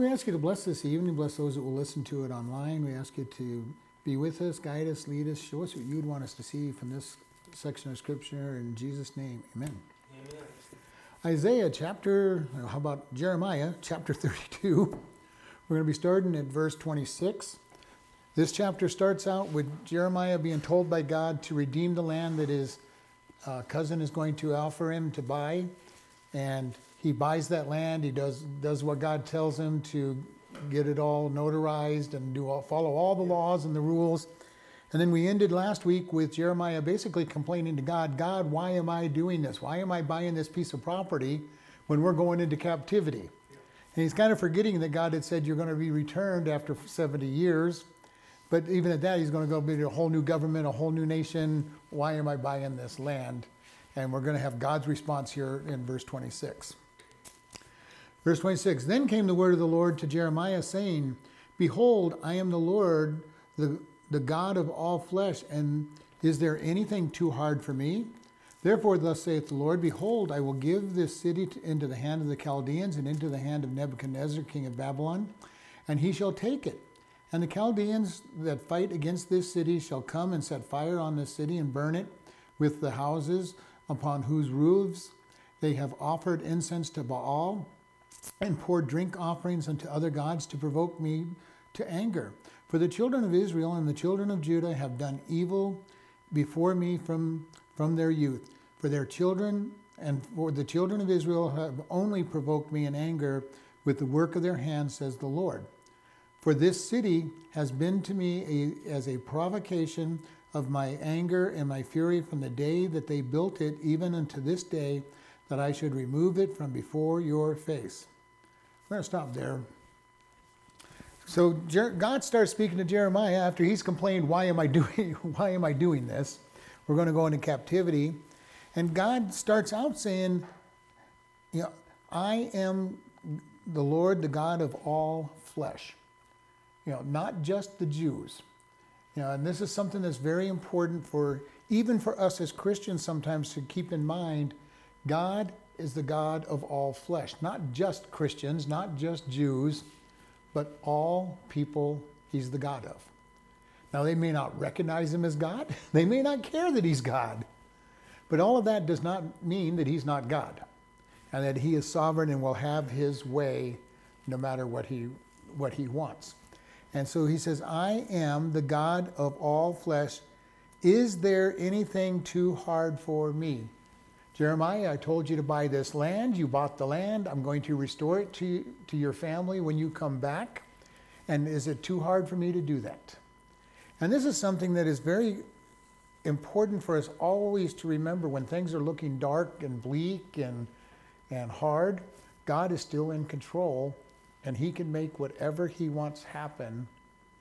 We ask you to bless this evening, bless those that will listen to it online. We ask you to be with us, guide us, lead us, show us what you'd want us to see from this section of Scripture. In Jesus' name, amen. amen. Isaiah chapter, how about Jeremiah chapter 32? We're going to be starting at verse 26. This chapter starts out with Jeremiah being told by God to redeem the land that his uh, cousin is going to offer him to buy. And he buys that land. He does, does what God tells him to get it all notarized and do all, follow all the laws and the rules. And then we ended last week with Jeremiah basically complaining to God, God, why am I doing this? Why am I buying this piece of property when we're going into captivity? And he's kind of forgetting that God had said you're going to be returned after 70 years. But even at that, he's going to go be a whole new government, a whole new nation. Why am I buying this land? And we're going to have God's response here in verse 26. Verse 26 Then came the word of the Lord to Jeremiah, saying, Behold, I am the Lord, the, the God of all flesh, and is there anything too hard for me? Therefore, thus saith the Lord Behold, I will give this city into the hand of the Chaldeans and into the hand of Nebuchadnezzar, king of Babylon, and he shall take it and the Chaldeans that fight against this city shall come and set fire on this city and burn it with the houses upon whose roofs they have offered incense to Baal and pour drink offerings unto other gods to provoke me to anger. For the children of Israel and the children of Judah have done evil before me from, from their youth. For their children and for the children of Israel have only provoked me in anger with the work of their hands, says the Lord. For this city has been to me a, as a provocation of my anger and my fury from the day that they built it, even unto this day, that I should remove it from before your face. We're going to stop there. So God starts speaking to Jeremiah after he's complained, "Why am I doing? Why am I doing this? We're going to go into captivity." And God starts out saying, "You know, I am the Lord, the God of all flesh." you know, not just the Jews. You know, and this is something that's very important for even for us as Christians sometimes to keep in mind. God is the God of all flesh, not just Christians, not just Jews, but all people he's the God of. Now, they may not recognize him as God, they may not care that he's God, but all of that does not mean that he's not God and that he is sovereign and will have his way no matter what he, what he wants. And so he says, I am the God of all flesh. Is there anything too hard for me? Jeremiah, I told you to buy this land. You bought the land. I'm going to restore it to, to your family when you come back. And is it too hard for me to do that? And this is something that is very important for us always to remember when things are looking dark and bleak and, and hard. God is still in control and he can make whatever he wants happen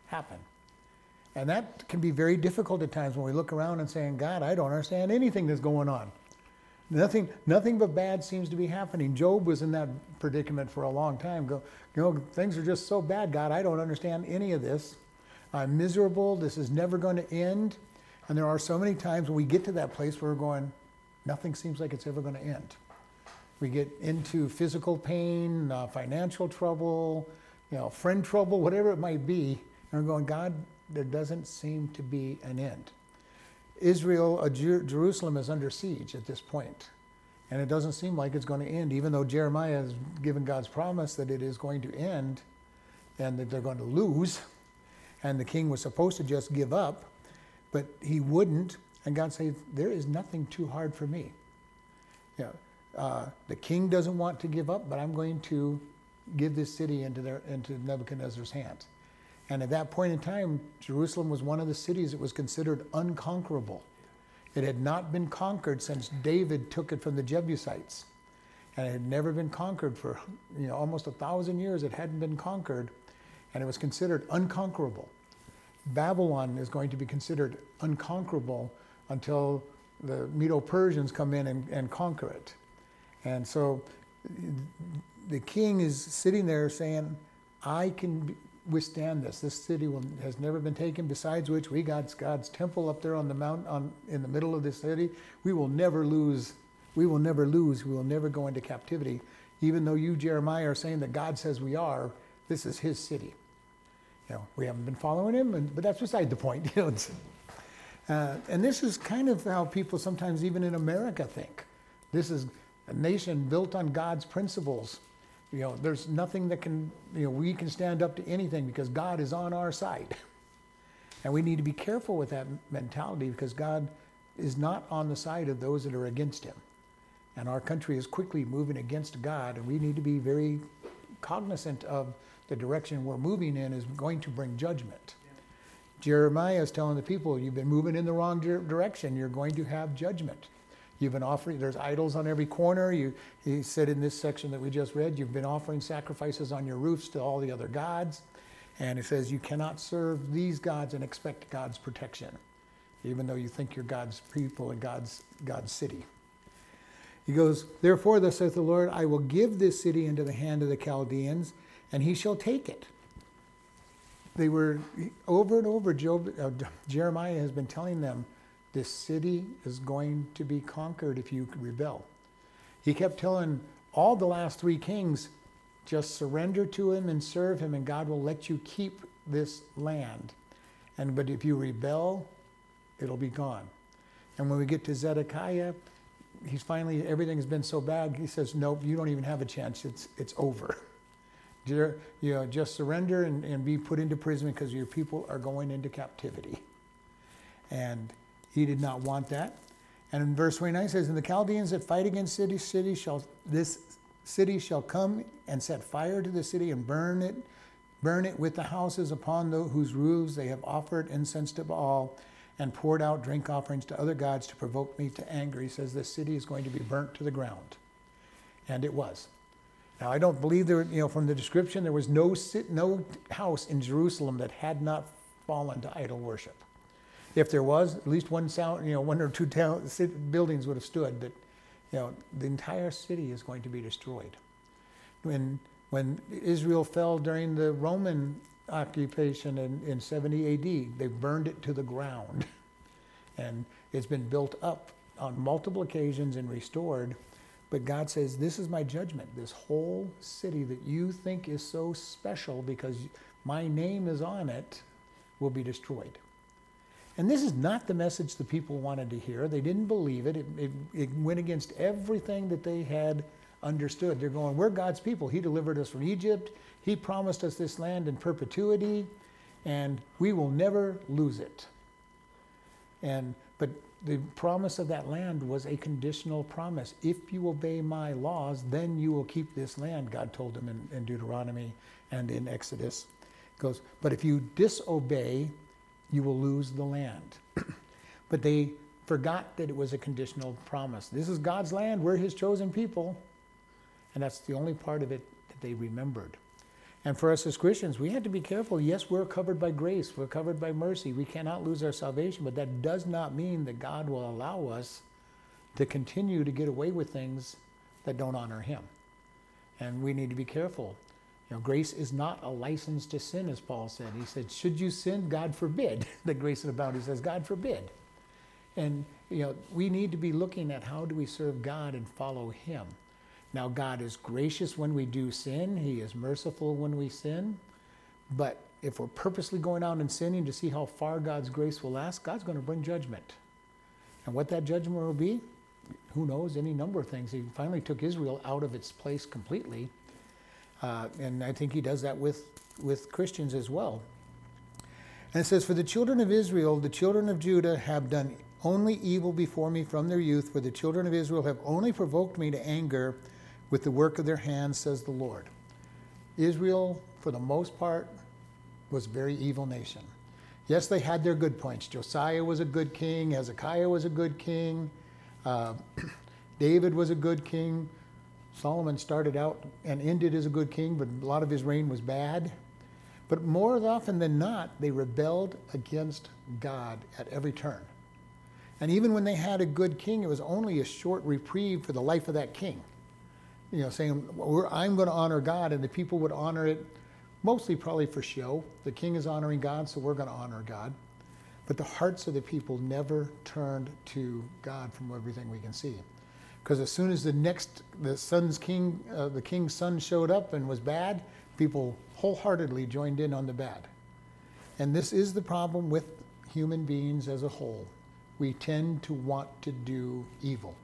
happen. And that can be very difficult at times when we look around and saying, God, I don't understand anything that's going on. Nothing, nothing but bad seems to be happening. Job was in that predicament for a long time. Go, you know, things are just so bad, God, I don't understand any of this. I'm miserable. This is never going to end. And there are so many times when we get to that place where we're going, nothing seems like it's ever going to end. We get into physical pain, uh, financial trouble, you know, friend trouble, whatever it might be. And we're going, God, there doesn't seem to be an end. Israel, uh, Jer- Jerusalem is under siege at this point, and it doesn't seem like it's going to end, even though Jeremiah has given God's promise that it is going to end and that they're going to lose. And the king was supposed to just give up, but he wouldn't. And God says, There is nothing too hard for me. You know, uh, the king doesn't want to give up, but I'm going to give this city into, their, into Nebuchadnezzar's hands. And at that point in time, Jerusalem was one of the cities that was considered unconquerable. It had not been conquered since David took it from the Jebusites. And it had never been conquered for you know, almost a thousand years. It hadn't been conquered, and it was considered unconquerable. Babylon is going to be considered unconquerable until the Medo Persians come in and, and conquer it. And so the king is sitting there saying, I can withstand this. This city will, has never been taken, besides which we got God's temple up there on the mountain on, in the middle of the city. We will never lose. We will never lose. We will never go into captivity. Even though you, Jeremiah, are saying that God says we are, This is his city. You know, we haven't been following him, and, but that's beside the point. You know, uh, and this is kind of how people sometimes, even in America, think. This is a nation built on God's principles. You know, there's nothing that can, you know, we can stand up to anything because God is on our side. And we need to be careful with that mentality because God is not on the side of those that are against him. And our country is quickly moving against God, and we need to be very cognizant of the direction we're moving in is going to bring judgment. Jeremiah is telling the people, you've been moving in the wrong direction. You're going to have judgment. You've been offering, there's idols on every corner. You, he said in this section that we just read, you've been offering sacrifices on your roofs to all the other gods. And it says you cannot serve these gods and expect God's protection, even though you think you're God's people and God's, God's city. He goes, Therefore, thus saith the Lord, I will give this city into the hand of the Chaldeans, and he shall take it. They were over and over, Job, uh, Jeremiah has been telling them, this city is going to be conquered if you rebel. He kept telling all the last three kings, just surrender to him and serve him, and God will let you keep this land. And but if you rebel, it'll be gone. And when we get to Zedekiah, he's finally everything has been so bad. He says, "Nope, you don't even have a chance. It's it's over. you know, just surrender and, and be put into prison because your people are going into captivity." And he did not want that. And in verse 29 says, And the Chaldeans that fight against city, city shall this city shall come and set fire to the city and burn it, burn it with the houses upon the, whose roofs they have offered incense to Baal and poured out drink offerings to other gods to provoke me to anger. He says this city is going to be burnt to the ground. And it was. Now, I don't believe there, you know, from the description, there was no, no house in Jerusalem that had not fallen to idol worship. If there was, at least one sound, you know, one or two town, buildings would have stood, but you know, the entire city is going to be destroyed. When when Israel fell during the Roman occupation in, in 70 AD, they burned it to the ground. And it's been built up on multiple occasions and restored. But God says, This is my judgment. This whole city that you think is so special because my name is on it will be destroyed. And this is not the message the people wanted to hear. They didn't believe it. It, it, it went against everything that they had understood. They're going, We're God's people. He delivered us from Egypt. He promised us this land in perpetuity, and we will never lose it. And but the promise of that land was a conditional promise. If you obey my laws, then you will keep this land, God told them in, in Deuteronomy and in Exodus. It goes, but if you disobey, you will lose the land. but they forgot that it was a conditional promise. This is God's land, we're his chosen people. And that's the only part of it that they remembered. And for us as Christians, we have to be careful. Yes, we're covered by grace, we're covered by mercy. We cannot lose our salvation, but that does not mean that God will allow us to continue to get away with things that don't honor him. And we need to be careful. You know, grace is not a license to sin, as Paul said. He said, Should you sin? God forbid. the grace and abound, he says, God forbid. And you know, we need to be looking at how do we serve God and follow him. Now, God is gracious when we do sin, He is merciful when we sin. But if we're purposely going out and sinning to see how far God's grace will last, God's going to bring judgment. And what that judgment will be, who knows, any number of things. He finally took Israel out of its place completely uh, and I think he does that with, with Christians as well. And it says, For the children of Israel, the children of Judah have done only evil before me from their youth, for the children of Israel have only provoked me to anger with the work of their hands, says the Lord. Israel, for the most part, was a very evil nation. Yes, they had their good points. Josiah was a good king, Hezekiah was a good king, uh, David was a good king, Solomon started out and ended as a good king, but a lot of his reign was bad. But more often than not, they rebelled against God at every turn. And even when they had a good king, it was only a short reprieve for the life of that king. You know, saying, I'm going to honor God, and the people would honor it mostly probably for show. The king is honoring God, so we're going to honor God. But the hearts of the people never turned to God from everything we can see. Because as soon as the next, the son's king, uh, the king's son showed up and was bad, people wholeheartedly joined in on the bad. And this is the problem with human beings as a whole. We tend to want to do evil.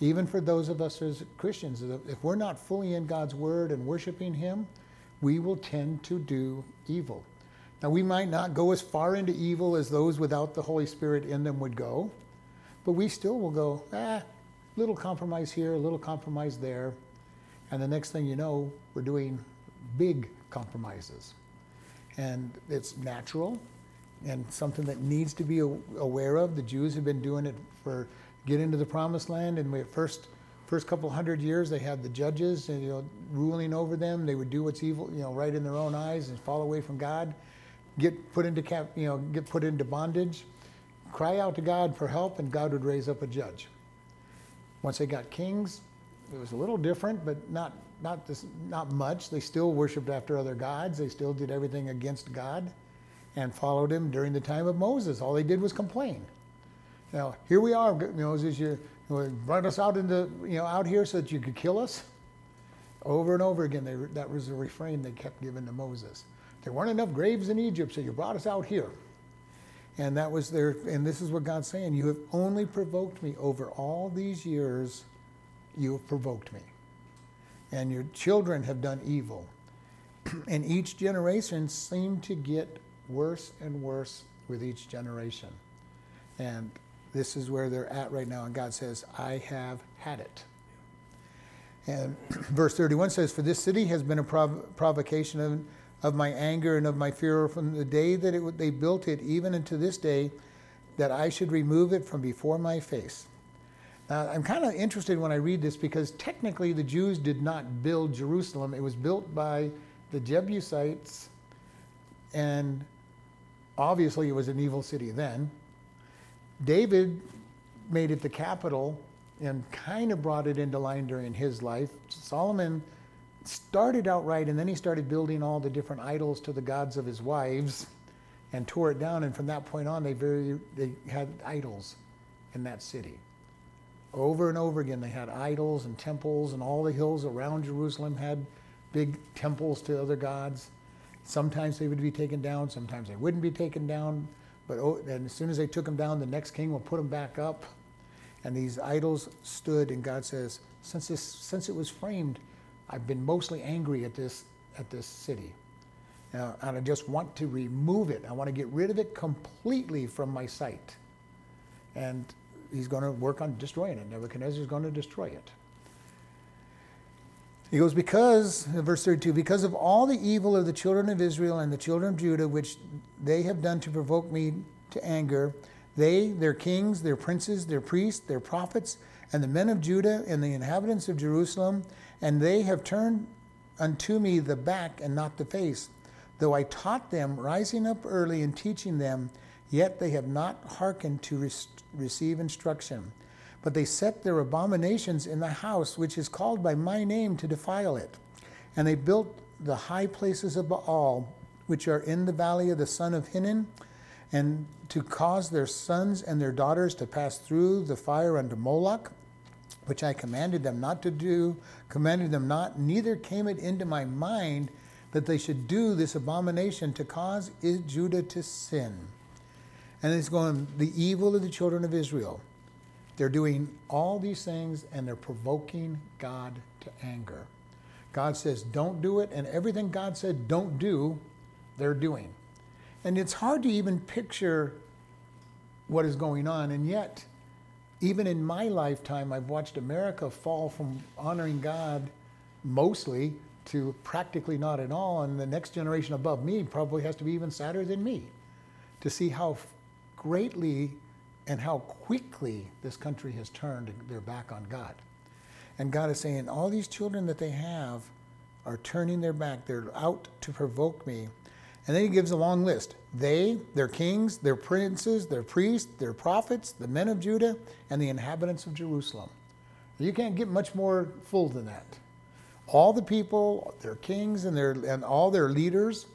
Even for those of us as Christians, if we're not fully in God's Word and worshiping Him, we will tend to do evil. Now, we might not go as far into evil as those without the Holy Spirit in them would go, but we still will go, ah, little compromise here, a little compromise there. And the next thing you know, we're doing big compromises. And it's natural and something that needs to be aware of. The Jews have been doing it for get into the promised land and we first first couple hundred years they had the judges you know ruling over them they would do what's evil you know right in their own eyes and fall away from god get put into cap you know get put into bondage cry out to god for help and god would raise up a judge once they got kings it was a little different but not not this, not much they still worshiped after other gods they still did everything against god and followed him during the time of moses all they did was complain now, here we are, Moses, you, you brought us out into, you know, out here so that you could kill us. Over and over again, they, that was the refrain they kept giving to Moses. There weren't enough graves in Egypt, so you brought us out here. And that was their, and this is what God's saying You have only provoked me over all these years, you have provoked me. And your children have done evil. and each generation seemed to get worse and worse with each generation. And this is where they're at right now. And God says, I have had it. And verse 31 says, For this city has been a prov- provocation of, of my anger and of my fear from the day that it, they built it, even unto this day, that I should remove it from before my face. Now, I'm kind of interested when I read this because technically the Jews did not build Jerusalem. It was built by the Jebusites, and obviously it was an evil city then. David made it the capital and kind of brought it into line during his life. Solomon started out right, and then he started building all the different idols to the gods of his wives and tore it down. And from that point on, they, very, they had idols in that city. Over and over again, they had idols and temples, and all the hills around Jerusalem had big temples to other gods. Sometimes they would be taken down, sometimes they wouldn't be taken down. But oh, and as soon as they took them down, the next king will put them back up. And these idols stood, and God says, since, this, since it was framed, I've been mostly angry at this, at this city. Now, and I just want to remove it. I want to get rid of it completely from my sight. And he's going to work on destroying it. Nebuchadnezzar is going to destroy it. He goes, Because, verse 32, because of all the evil of the children of Israel and the children of Judah, which they have done to provoke me to anger, they, their kings, their princes, their priests, their prophets, and the men of Judah and the inhabitants of Jerusalem, and they have turned unto me the back and not the face. Though I taught them, rising up early and teaching them, yet they have not hearkened to receive instruction. But they set their abominations in the house which is called by my name to defile it. And they built the high places of Baal, which are in the valley of the son of Hinnom, and to cause their sons and their daughters to pass through the fire unto Moloch, which I commanded them not to do, commanded them not, neither came it into my mind that they should do this abomination to cause Judah to sin. And it's going, the evil of the children of Israel. They're doing all these things and they're provoking God to anger. God says, don't do it, and everything God said, don't do, they're doing. And it's hard to even picture what is going on, and yet, even in my lifetime, I've watched America fall from honoring God mostly to practically not at all, and the next generation above me probably has to be even sadder than me to see how greatly and how quickly this country has turned their back on God. And God is saying, all these children that they have are turning their back. They're out to provoke me. And then he gives a long list. They, their kings, their princes, their priests, their prophets, the men of Judah, and the inhabitants of Jerusalem. You can't get much more full than that. All the people, their kings and, their, and all their leaders,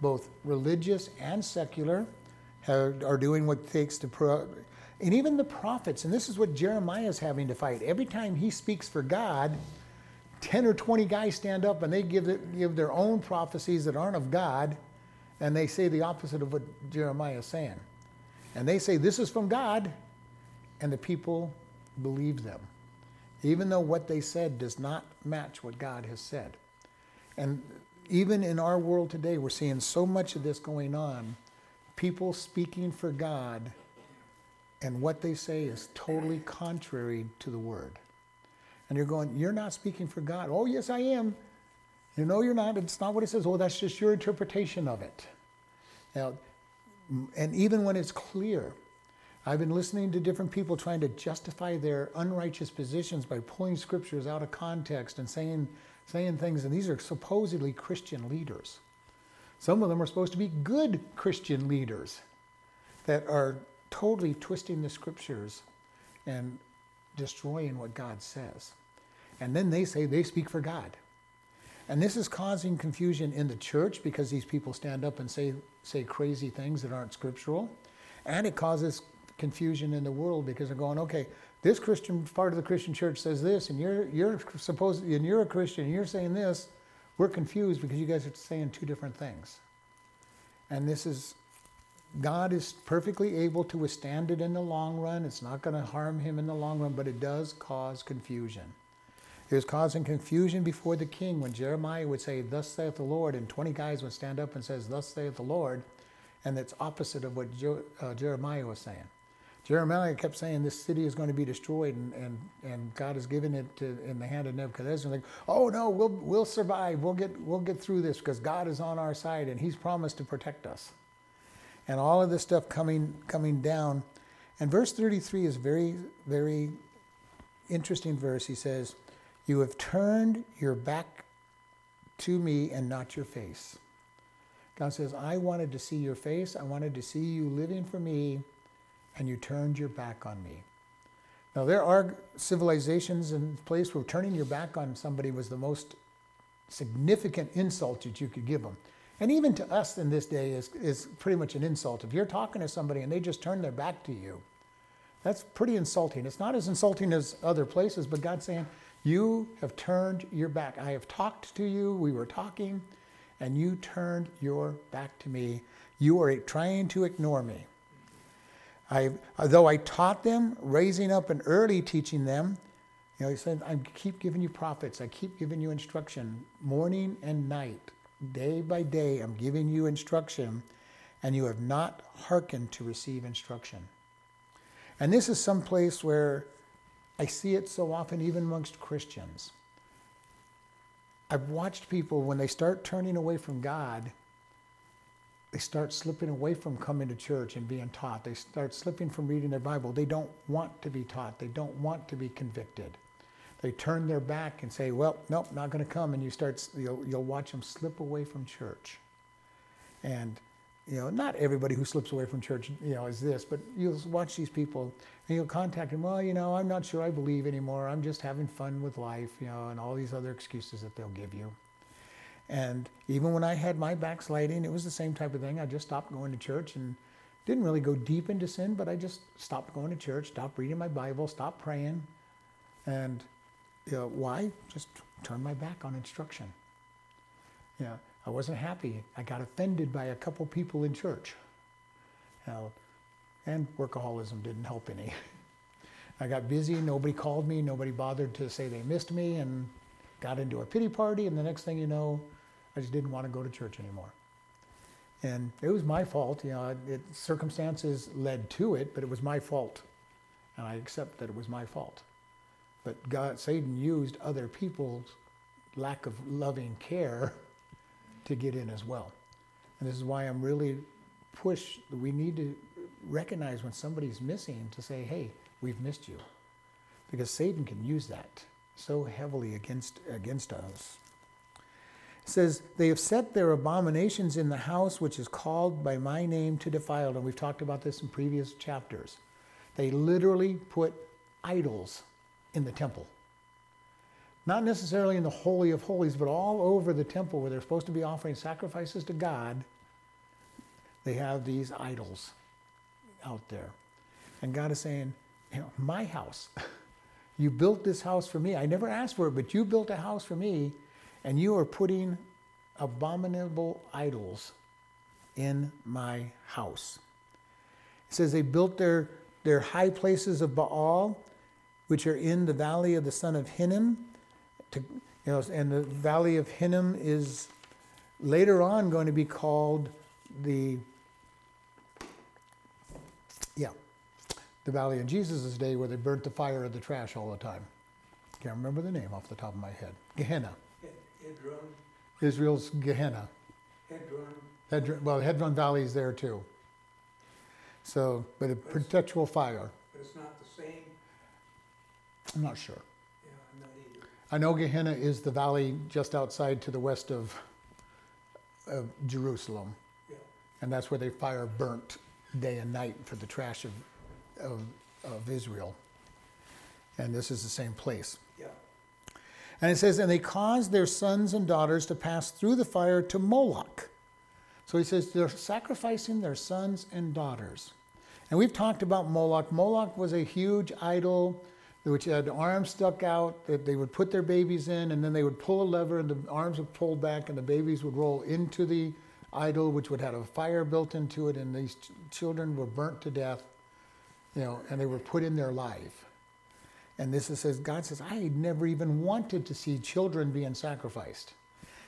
both religious and secular, have, are doing what it takes to pro- and even the prophets, and this is what Jeremiah is having to fight. Every time he speaks for God, 10 or 20 guys stand up and they give, it, give their own prophecies that aren't of God, and they say the opposite of what Jeremiah is saying. And they say, This is from God, and the people believe them, even though what they said does not match what God has said. And even in our world today, we're seeing so much of this going on people speaking for God, and what they say is totally contrary to the word. And you're going, You're not speaking for God. Oh, yes, I am. You know, you're not. It's not what it says. Oh, that's just your interpretation of it. Now, and even when it's clear, I've been listening to different people trying to justify their unrighteous positions by pulling scriptures out of context and saying, saying things, and these are supposedly Christian leaders. Some of them are supposed to be good Christian leaders that are totally twisting the scriptures and destroying what God says. And then they say they speak for God. And this is causing confusion in the church because these people stand up and say, say crazy things that aren't scriptural. And it causes confusion in the world because they're going, okay, this Christian part of the Christian church says this, and you're you're supposed and you're a Christian, and you're saying this. We're confused because you guys are saying two different things. And this is God is perfectly able to withstand it in the long run. It's not going to harm him in the long run, but it does cause confusion. It was causing confusion before the king when Jeremiah would say, Thus saith the Lord, and 20 guys would stand up and says, Thus saith the Lord, and it's opposite of what uh, Jeremiah was saying. Jeremiah kept saying this city is going to be destroyed and, and, and God has given it to, in the hand of Nebuchadnezzar. Like, oh no, we'll, we'll survive. We'll get, we'll get through this because God is on our side and he's promised to protect us. And all of this stuff coming, coming down. And verse 33 is very, very interesting verse. He says, you have turned your back to me and not your face. God says, I wanted to see your face. I wanted to see you living for me, and you turned your back on me. Now, there are civilizations in place where turning your back on somebody was the most significant insult that you could give them. And even to us in this day is, is pretty much an insult. If you're talking to somebody and they just turn their back to you, that's pretty insulting. It's not as insulting as other places, but God's saying, you have turned your back. I have talked to you. We were talking, and you turned your back to me. You are trying to ignore me. I, though I taught them, raising up and early teaching them, you know, he said, I keep giving you prophets. I keep giving you instruction morning and night, day by day. I'm giving you instruction, and you have not hearkened to receive instruction. And this is some place where I see it so often, even amongst Christians. I've watched people, when they start turning away from God, they start slipping away from coming to church and being taught. They start slipping from reading their Bible. They don't want to be taught. They don't want to be convicted. They turn their back and say, "Well, nope, not going to come." And you start, you'll, you'll watch them slip away from church. And you know, not everybody who slips away from church, you know, is this, but you'll watch these people and you'll contact them. Well, you know, I'm not sure I believe anymore. I'm just having fun with life, you know, and all these other excuses that they'll give you. And even when I had my backsliding, it was the same type of thing. I just stopped going to church and didn't really go deep into sin, but I just stopped going to church, stopped reading my Bible, stopped praying. And you know, why? Just turn my back on instruction. Yeah. I wasn't happy. I got offended by a couple people in church. Know, and workaholism didn't help any. I got busy, nobody called me, nobody bothered to say they missed me, and got into a pity party, and the next thing you know, I just didn't want to go to church anymore. And it was my fault, you know, it, circumstances led to it, but it was my fault. And I accept that it was my fault. But God, Satan used other people's lack of loving care to get in as well. And this is why I'm really push. We need to recognize when somebody's missing to say, "Hey, we've missed you," because Satan can use that so heavily against against us. It says they have set their abominations in the house which is called by my name to defile. And we've talked about this in previous chapters. They literally put idols in the temple. Not necessarily in the Holy of Holies, but all over the temple where they're supposed to be offering sacrifices to God, they have these idols out there. And God is saying, you know, my house, You built this house for me. I never asked for it, but you built a house for me, and you are putting abominable idols in my house. It says they built their, their high places of Baal, which are in the valley of the son of Hinnom. To, you know, and the valley of Hinnom is later on going to be called the yeah the valley in jesus' day where they burnt the fire of the trash all the time. Can't remember the name off the top of my head. Gehenna. Hedron. israel's gehenna. Hedron. Hedron well hedron valley is there too. So but a but perpetual fire. but it's not the same. I'm not sure yeah, I'm not either. I know gehenna is the valley just outside to the west of of Jerusalem. Yeah. And that's where they fire burnt day and night for the trash of, of, of Israel. And this is the same place. Yeah. And it says, and they caused their sons and daughters to pass through the fire to Moloch. So he says they're sacrificing their sons and daughters. And we've talked about Moloch. Moloch was a huge idol which had arms stuck out that they would put their babies in, and then they would pull a lever, and the arms would pull back, and the babies would roll into the idol, which would have a fire built into it, and these ch- children were burnt to death, you know, and they were put in there live. And this is, says God says, I never even wanted to see children being sacrificed.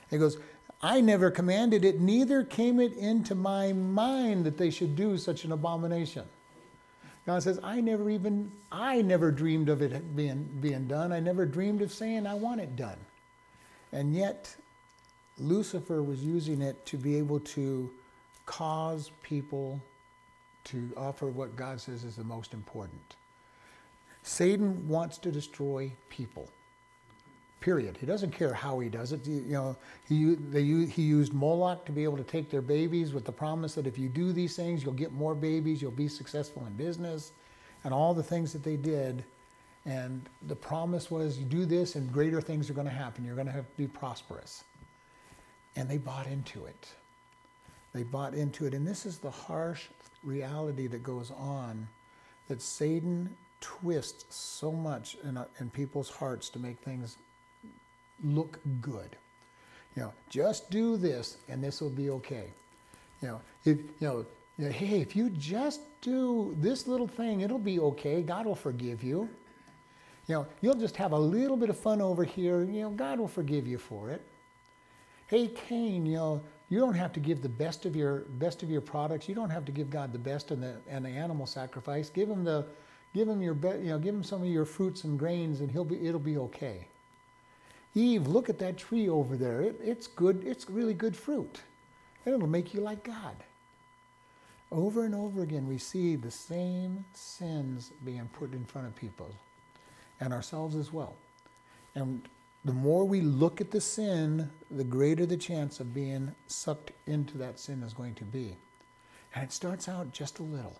He goes, I never commanded it, neither came it into my mind that they should do such an abomination. God says, I never even, I never dreamed of it being, being done. I never dreamed of saying I want it done. And yet, Lucifer was using it to be able to cause people to offer what God says is the most important. Satan wants to destroy people. Period. He doesn't care how he does it. You know, he, they, he used Moloch to be able to take their babies with the promise that if you do these things, you'll get more babies, you'll be successful in business, and all the things that they did. And the promise was, you do this, and greater things are going to happen. You're going to have to be prosperous. And they bought into it. They bought into it. And this is the harsh reality that goes on that Satan twists so much in, in people's hearts to make things look good. You know, just do this and this will be okay. You know, if, you know, hey, if you just do this little thing, it'll be okay. God will forgive you. You know, you'll just have a little bit of fun over here. You know, God will forgive you for it. Hey, Cain, you know, you don't have to give the best of your best of your products. You don't have to give God the best and the and the animal sacrifice. Give him the, give him your be, you know, give him some of your fruits and grains, and he'll be it'll be okay. Eve, look at that tree over there. It, it's good, it's really good fruit. And it'll make you like God. Over and over again, we see the same sins being put in front of people and ourselves as well. And the more we look at the sin, the greater the chance of being sucked into that sin is going to be. And it starts out just a little.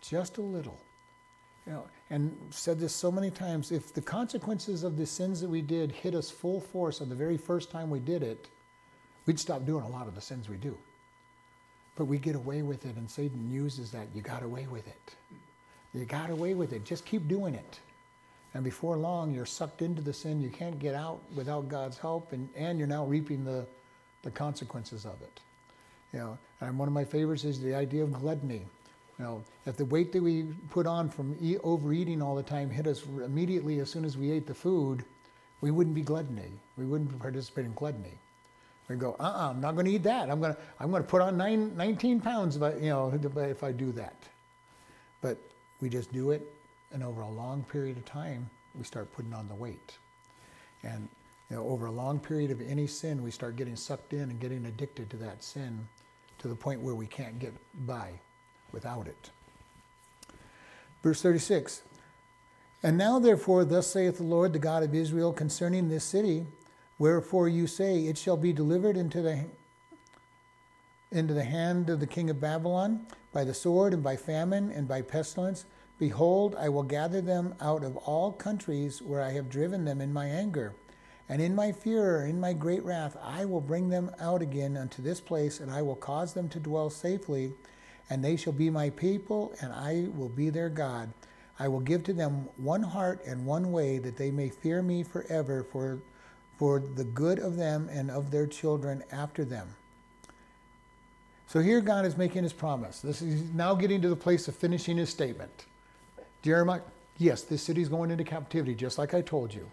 Just a little. Know, and said this so many times if the consequences of the sins that we did hit us full force on the very first time we did it, we'd stop doing a lot of the sins we do. But we get away with it, and Satan uses that. You got away with it. You got away with it. Just keep doing it. And before long, you're sucked into the sin. You can't get out without God's help, and, and you're now reaping the, the consequences of it. You know, and one of my favorites is the idea of gluttony. You know, if the weight that we put on from eat, overeating all the time hit us immediately as soon as we ate the food, we wouldn't be gluttony. We wouldn't participate in gluttony. We'd go, uh-uh, I'm not going to eat that. I'm going to, I'm going to put on nine, 19 pounds if I, you know, if I do that. But we just do it, and over a long period of time, we start putting on the weight. And you know, over a long period of any sin, we start getting sucked in and getting addicted to that sin to the point where we can't get by without it. Verse 36 And now, therefore, thus saith the Lord, the God of Israel, concerning this city, wherefore you say, It shall be delivered into the into the hand of the king of Babylon by the sword and by famine and by pestilence. Behold, I will gather them out of all countries where I have driven them in my anger. And in my fear, in my great wrath, I will bring them out again unto this place, and I will cause them to dwell safely and they shall be my people, and I will be their God. I will give to them one heart and one way that they may fear me forever for, for the good of them and of their children after them. So here God is making his promise. This is now getting to the place of finishing his statement. Jeremiah, yes, this city is going into captivity, just like I told you.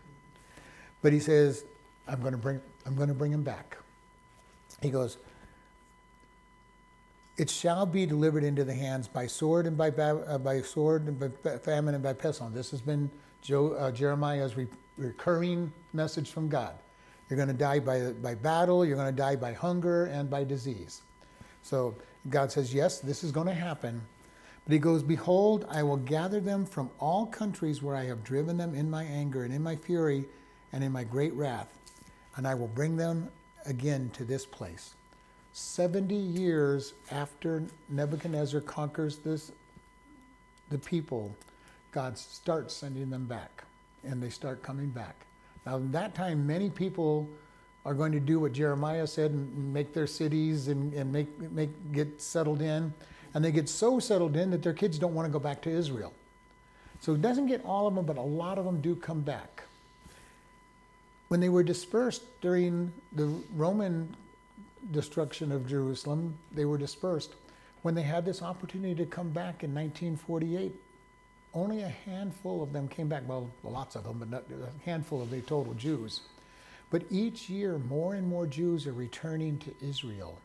But he says, I'm going to bring, I'm going to bring him back. He goes, it shall be delivered into the hands by sword and by, uh, by sword and by famine and by pestilence. This has been uh, Jeremiah's re- recurring message from God. You're going to die by, by battle, you're going to die by hunger and by disease. So God says, Yes, this is going to happen. But he goes, Behold, I will gather them from all countries where I have driven them in my anger and in my fury and in my great wrath, and I will bring them again to this place. 70 years after Nebuchadnezzar conquers this, the people, God starts sending them back, and they start coming back. Now, in that time, many people are going to do what Jeremiah said and make their cities and, and make, make, get settled in. And they get so settled in that their kids don't want to go back to Israel. So it doesn't get all of them, but a lot of them do come back. When they were dispersed during the Roman destruction of Jerusalem, they were dispersed. When they had this opportunity to come back in 1948, only a handful of them came back. Well, lots of them, but not, a handful of the total Jews. But each year, more and more Jews are returning to Israel.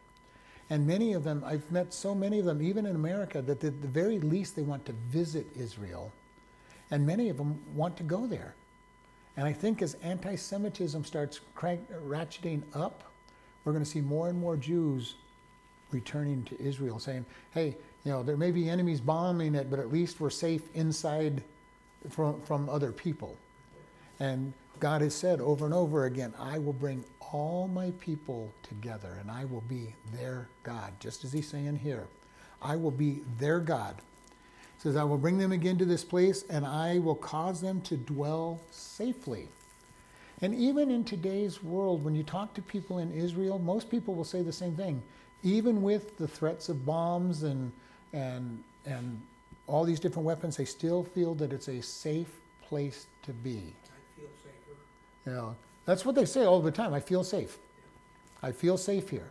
And many of them, I've met so many of them, even in America, that at the very least they want to visit Israel. And many of them want to go there. And I think as anti Semitism starts crank, ratcheting up, we're going to see more and more Jews returning to Israel saying, hey, you know, there may be enemies bombing it, but at least we're safe inside from, from other people. And God has said over and over again, I will bring all my people together and I will be their God, just as he's saying here. I will be their God. He says, I will bring them again to this place and I will cause them to dwell safely. And even in today's world, when you talk to people in Israel, most people will say the same thing. Even with the threats of bombs and, and, and all these different weapons, they still feel that it's a safe place to be. I feel safer. You know, that's what they say all the time. I feel safe. I feel safe here.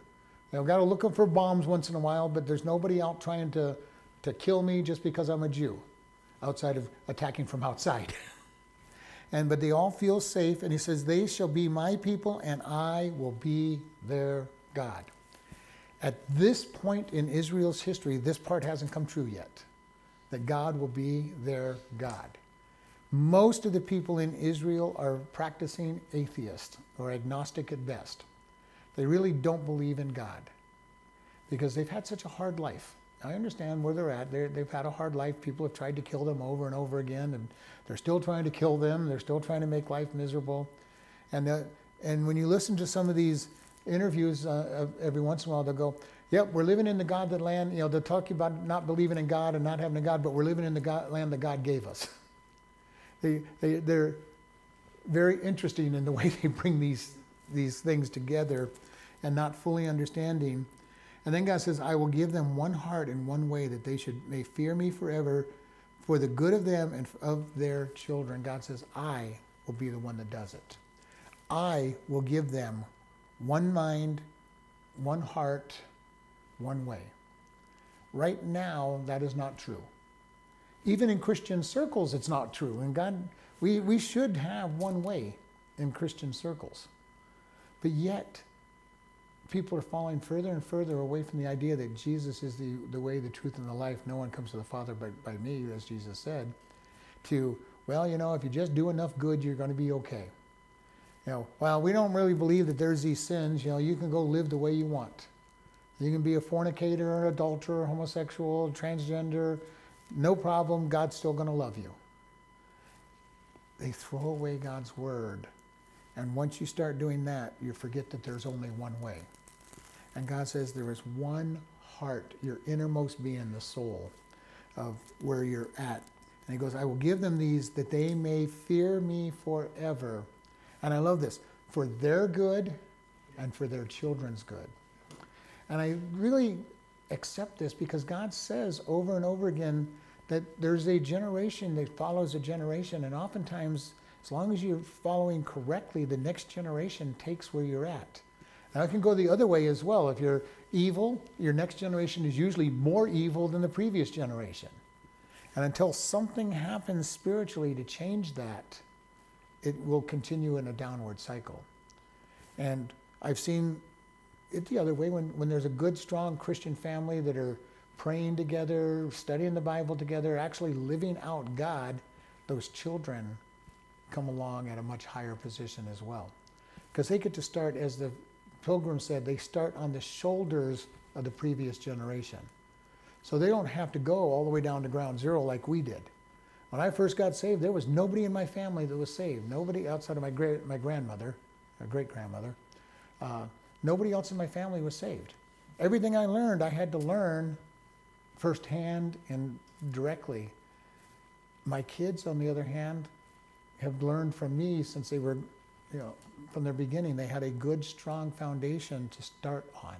Now, I've got to look for bombs once in a while, but there's nobody out trying to, to kill me just because I'm a Jew, outside of attacking from outside. and but they all feel safe. And he says they shall be my people and i will be their god. At this point in israel's history this part hasn't come true yet that god will be their god. Most of the people in israel are practicing atheist or agnostic at best. They really don't believe in god because they've had such a hard life I understand where they're at. they have had a hard life. People have tried to kill them over and over again, and they're still trying to kill them. They're still trying to make life miserable. And, and when you listen to some of these interviews uh, every once in a while, they'll go, Yep, we're living in the God that land, you know, they'll talk about not believing in God and not having a God, but we're living in the God, land that God gave us. they, they, they're very interesting in the way they bring these, these things together and not fully understanding and then God says, I will give them one heart and one way that they should may fear me forever for the good of them and of their children. God says, I will be the one that does it. I will give them one mind, one heart, one way. Right now, that is not true. Even in Christian circles, it's not true. And God, we, we should have one way in Christian circles. But yet, people are falling further and further away from the idea that Jesus is the, the way, the truth, and the life. No one comes to the Father but by me, as Jesus said, to, well, you know, if you just do enough good, you're going to be okay. You know, well, we don't really believe that there's these sins. You know, you can go live the way you want. You can be a fornicator, an adulterer, homosexual, transgender, no problem. God's still going to love you. They throw away God's word. And once you start doing that, you forget that there's only one way. And God says there is one heart, your innermost being, the soul of where you're at. And he goes, I will give them these that they may fear me forever. And I love this for their good and for their children's good. And I really accept this because God says over and over again that there's a generation that follows a generation, and oftentimes, as long as you're following correctly, the next generation takes where you're at. And I can go the other way as well. If you're evil, your next generation is usually more evil than the previous generation. And until something happens spiritually to change that, it will continue in a downward cycle. And I've seen it the other way when, when there's a good, strong Christian family that are praying together, studying the Bible together, actually living out God, those children come along at a much higher position as well. Because they get to start, as the pilgrim said, they start on the shoulders of the previous generation. So they don't have to go all the way down to ground zero like we did. When I first got saved, there was nobody in my family that was saved. Nobody outside of my great my grandmother, my great grandmother. Uh, nobody else in my family was saved. Everything I learned, I had to learn firsthand and directly. My kids, on the other hand, have learned from me since they were, you know, from their beginning. They had a good, strong foundation to start on.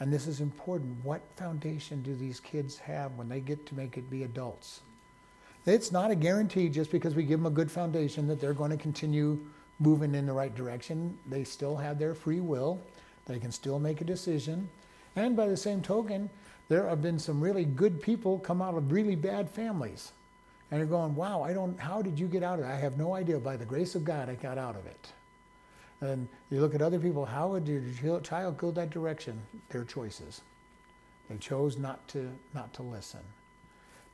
And this is important. What foundation do these kids have when they get to make it be adults? It's not a guarantee just because we give them a good foundation that they're going to continue moving in the right direction. They still have their free will. They can still make a decision. And by the same token, there have been some really good people come out of really bad families. And you're going, wow, I don't, how did you get out of it? I have no idea. By the grace of God, I got out of it. And you look at other people, how would your child go that direction? Their choices. They chose not to, not to listen.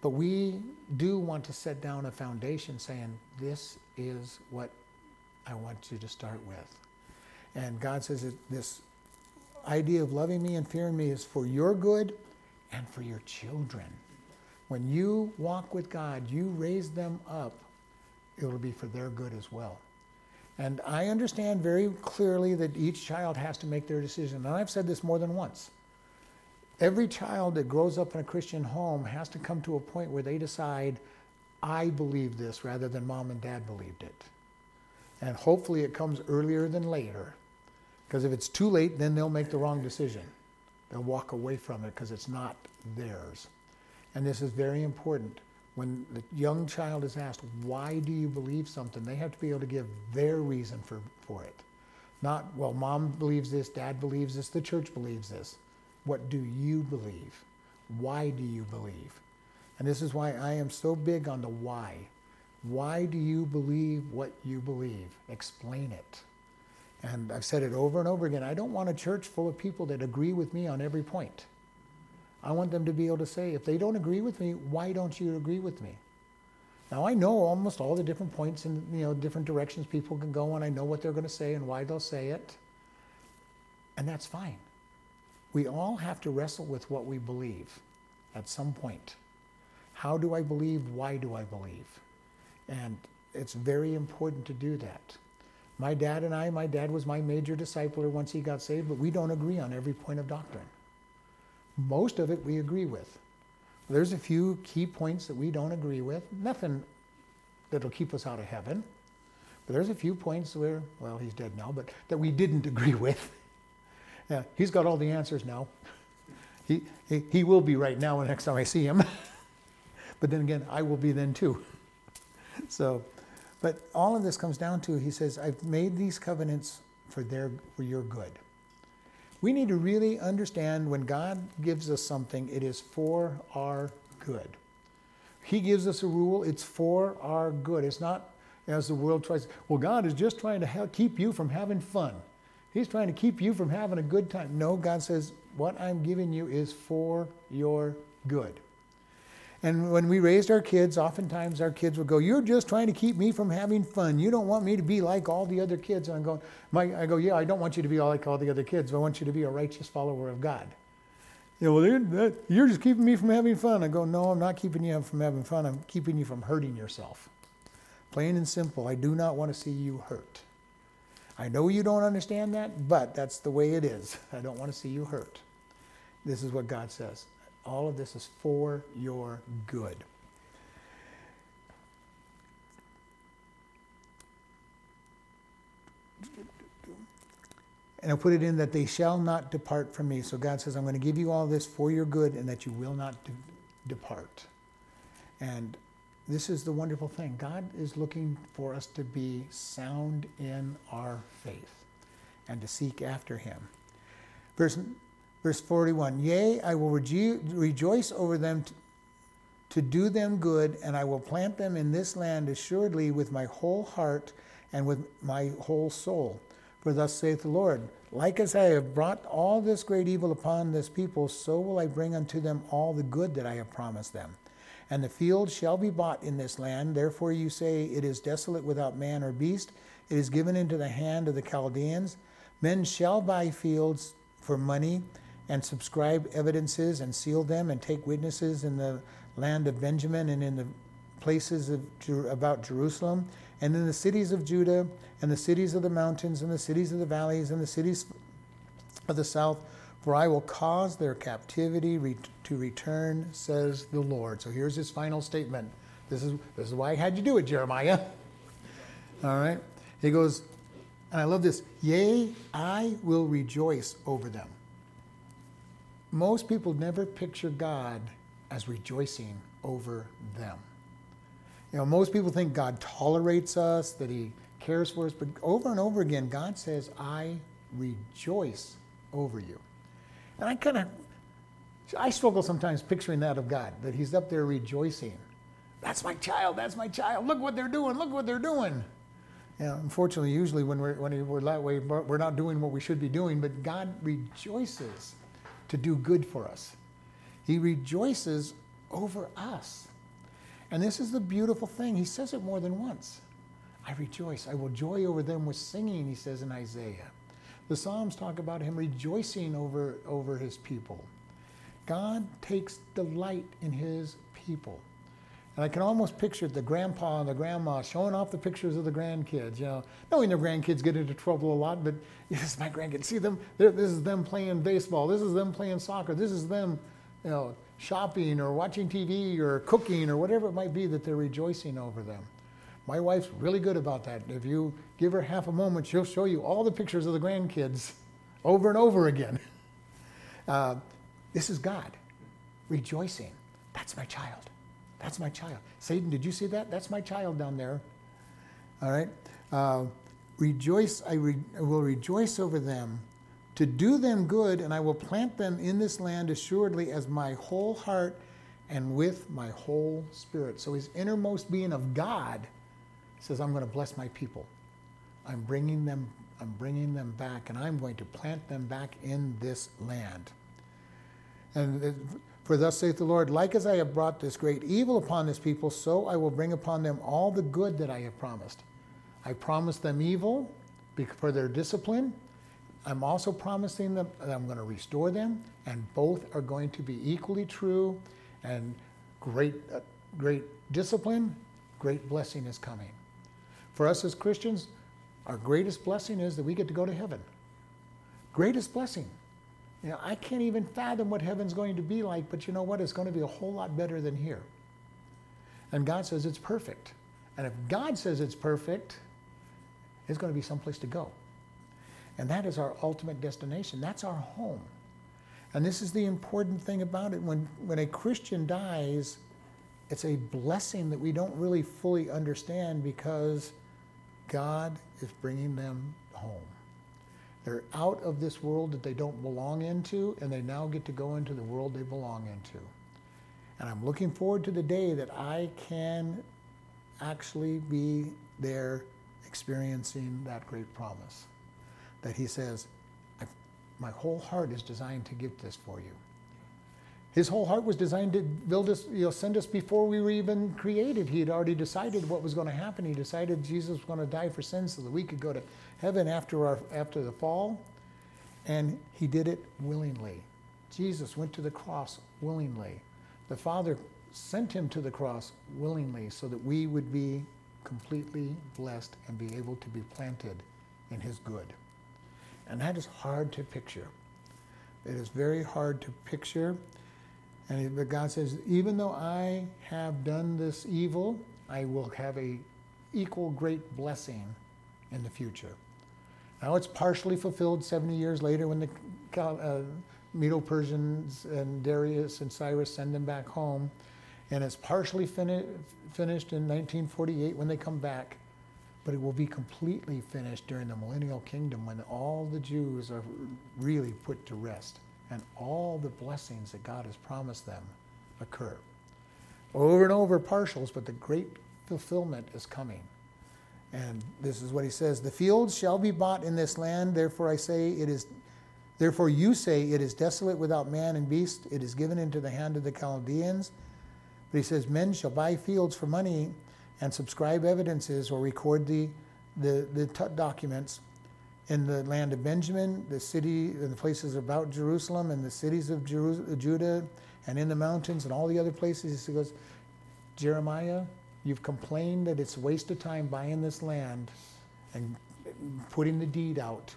But we do want to set down a foundation saying, this is what I want you to start with. And God says that this idea of loving me and fearing me is for your good and for your children. When you walk with God, you raise them up, it will be for their good as well. And I understand very clearly that each child has to make their decision. And I've said this more than once. Every child that grows up in a Christian home has to come to a point where they decide, I believe this rather than mom and dad believed it. And hopefully it comes earlier than later. Because if it's too late, then they'll make the wrong decision. They'll walk away from it because it's not theirs. And this is very important. When the young child is asked, why do you believe something, they have to be able to give their reason for, for it. Not, well, mom believes this, dad believes this, the church believes this. What do you believe? Why do you believe? And this is why I am so big on the why. Why do you believe what you believe? Explain it. And I've said it over and over again. I don't want a church full of people that agree with me on every point. I want them to be able to say, if they don't agree with me, why don't you agree with me? Now I know almost all the different points and you know different directions people can go, and I know what they're going to say and why they'll say it, and that's fine. We all have to wrestle with what we believe at some point. How do I believe? Why do I believe? And it's very important to do that. My dad and I, my dad was my major discipler once he got saved, but we don't agree on every point of doctrine. Most of it we agree with. There's a few key points that we don't agree with. Nothing that'll keep us out of heaven. But there's a few points where, well, he's dead now, but that we didn't agree with. yeah, he's got all the answers now. He, he, he will be right now the next time I see him. but then again, I will be then too. So, but all of this comes down to, he says, I've made these covenants for, their, for your good. We need to really understand when God gives us something, it is for our good. He gives us a rule, it's for our good. It's not as the world tries, well, God is just trying to keep you from having fun. He's trying to keep you from having a good time. No, God says, what I'm giving you is for your good. And when we raised our kids, oftentimes our kids would go, You're just trying to keep me from having fun. You don't want me to be like all the other kids. And I'm going, I go, Yeah, I don't want you to be like all the other kids. I want you to be a righteous follower of God. Yeah, well, you're, you're just keeping me from having fun. I go, No, I'm not keeping you from having fun. I'm keeping you from hurting yourself. Plain and simple. I do not want to see you hurt. I know you don't understand that, but that's the way it is. I don't want to see you hurt. This is what God says. All of this is for your good. And I put it in that they shall not depart from me. So God says, I'm going to give you all this for your good and that you will not de- depart. And this is the wonderful thing. God is looking for us to be sound in our faith and to seek after Him. Verse, verse 41 Yea, I will rejo- rejoice over them to, to do them good, and I will plant them in this land assuredly with my whole heart and with my whole soul. For thus saith the Lord, like as I have brought all this great evil upon this people, so will I bring unto them all the good that I have promised them. And the field shall be bought in this land. Therefore you say, It is desolate without man or beast. It is given into the hand of the Chaldeans. Men shall buy fields for money and subscribe evidences and seal them and take witnesses in the land of Benjamin and in the places of, about Jerusalem and in the cities of Judah and the cities of the mountains and the cities of the valleys and the cities of the south, for I will cause their captivity to return, says the Lord. So here's his final statement. This is, this is why I had you do it, Jeremiah. All right. He goes, and I love this Yea, I will rejoice over them. Most people never picture God as rejoicing over them. You know, most people think God tolerates us, that He cares for us, but over and over again, God says, I rejoice over you. And I kind of, I struggle sometimes picturing that of God, that He's up there rejoicing. That's my child, that's my child. Look what they're doing, look what they're doing. You know, unfortunately, usually when we're, when we're that way, we're not doing what we should be doing, but God rejoices to do good for us. He rejoices over us. And this is the beautiful thing. He says it more than once. I rejoice. I will joy over them with singing, he says in Isaiah. The Psalms talk about him rejoicing over, over his people. God takes delight in his people. And I can almost picture the grandpa and the grandma showing off the pictures of the grandkids, you know, knowing their grandkids get into trouble a lot, but this is my grandkids. See them, this is them playing baseball. This is them playing soccer. This is them, you know, shopping or watching TV or cooking or whatever it might be that they're rejoicing over them. My wife's really good about that. If you give her half a moment, she'll show you all the pictures of the grandkids over and over again. Uh, this is God rejoicing. That's my child. That's my child. Satan, did you see that? That's my child down there. All right. Uh, rejoice, I, re- I will rejoice over them to do them good, and I will plant them in this land assuredly as my whole heart and with my whole spirit. So his innermost being of God says, I'm going to bless my people. I'm bringing them, I'm bringing them back, and I'm going to plant them back in this land. And for thus saith the Lord, like as I have brought this great evil upon this people, so I will bring upon them all the good that I have promised. I promised them evil for their discipline, I'm also promising them that I'm going to restore them, and both are going to be equally true. And great, uh, great discipline, great blessing is coming. For us as Christians, our greatest blessing is that we get to go to heaven. Greatest blessing. You know, I can't even fathom what heaven's going to be like, but you know what? It's going to be a whole lot better than here. And God says it's perfect. And if God says it's perfect, it's going to be someplace to go. And that is our ultimate destination. That's our home. And this is the important thing about it. When, when a Christian dies, it's a blessing that we don't really fully understand because God is bringing them home. They're out of this world that they don't belong into, and they now get to go into the world they belong into. And I'm looking forward to the day that I can actually be there experiencing that great promise that he says, My whole heart is designed to give this for you. His whole heart was designed to build us, you know, send us before we were even created. He had already decided what was going to happen. He decided Jesus was going to die for sin so that we could go to heaven after, our, after the fall. And he did it willingly. Jesus went to the cross willingly. The Father sent him to the cross willingly so that we would be completely blessed and be able to be planted in his good. And that is hard to picture. It is very hard to picture. And but God says, even though I have done this evil, I will have a equal great blessing in the future. Now it's partially fulfilled 70 years later when the uh, Medo-Persians and Darius and Cyrus send them back home. And it's partially fini- finished in 1948 when they come back, but it will be completely finished during the millennial kingdom when all the Jews are really put to rest and all the blessings that God has promised them occur. Over and over partials, but the great fulfillment is coming. And this is what he says The fields shall be bought in this land, therefore I say it is therefore you say it is desolate without man and beast, it is given into the hand of the Chaldeans. But he says, Men shall buy fields for money and subscribe evidences or record the, the, the t- documents in the land of Benjamin, the city, and the places about Jerusalem, and the cities of Jeru- Judah, and in the mountains, and all the other places. He goes, Jeremiah, you've complained that it's waste of time buying this land and putting the deed out,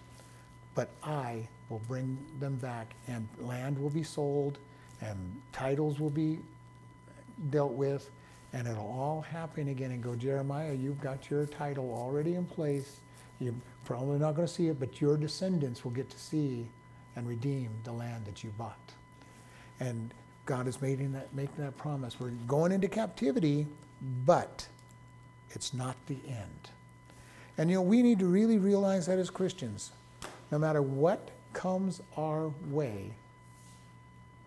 but I will bring them back, and land will be sold, and titles will be dealt with, and it'll all happen again. And go, Jeremiah, you've got your title already in place. You're probably not going to see it, but your descendants will get to see and redeem the land that you bought. And God is making that, making that promise. We're going into captivity, but it's not the end. And you know, we need to really realize that as Christians. No matter what comes our way,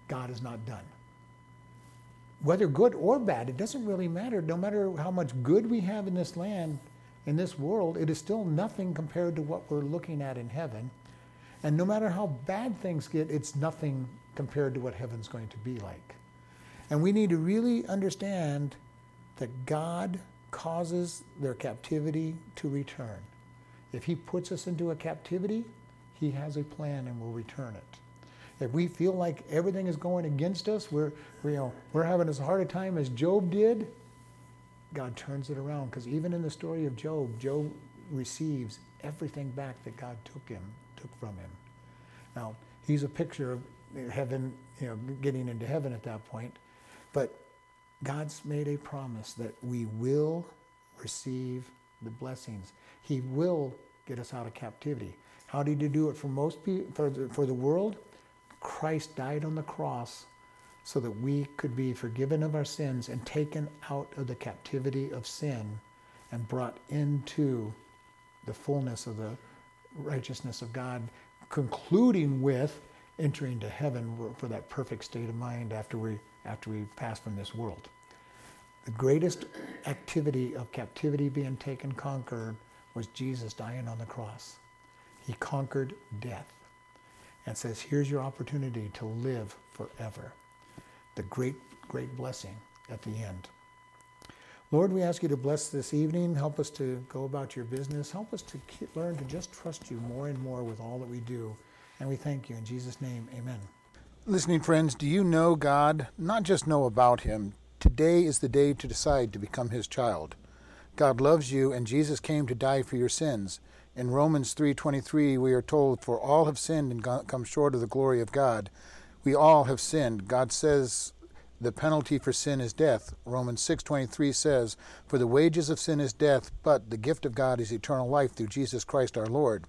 God is not done whether good or bad, it doesn't really matter. No matter how much good we have in this land, in this world, it is still nothing compared to what we're looking at in heaven. And no matter how bad things get, it's nothing compared to what heaven's going to be like. And we need to really understand that God causes their captivity to return. If He puts us into a captivity, He has a plan and will return it. If we feel like everything is going against us, we're, you know, we're having as hard a time as Job did, God turns it around. Because even in the story of Job, Job receives everything back that God took him, took from him. Now, he's a picture of heaven, you know, getting into heaven at that point. But God's made a promise that we will receive the blessings. He will get us out of captivity. How did he do it for most people, for the, for the world? Christ died on the cross so that we could be forgiven of our sins and taken out of the captivity of sin and brought into the fullness of the righteousness of God, concluding with entering to heaven for that perfect state of mind after we after we pass from this world. The greatest activity of captivity being taken conquered was Jesus dying on the cross. He conquered death and says, Here's your opportunity to live forever. The great, great blessing at the end. Lord, we ask you to bless this evening. Help us to go about your business. Help us to keep, learn to just trust you more and more with all that we do. And we thank you. In Jesus' name, amen. Listening friends, do you know God? Not just know about him. Today is the day to decide to become his child. God loves you, and Jesus came to die for your sins. In Romans 3:23 we are told for all have sinned and come short of the glory of God. We all have sinned. God says the penalty for sin is death. Romans 6:23 says, "For the wages of sin is death, but the gift of God is eternal life through Jesus Christ our Lord."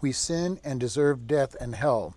We sin and deserve death and hell.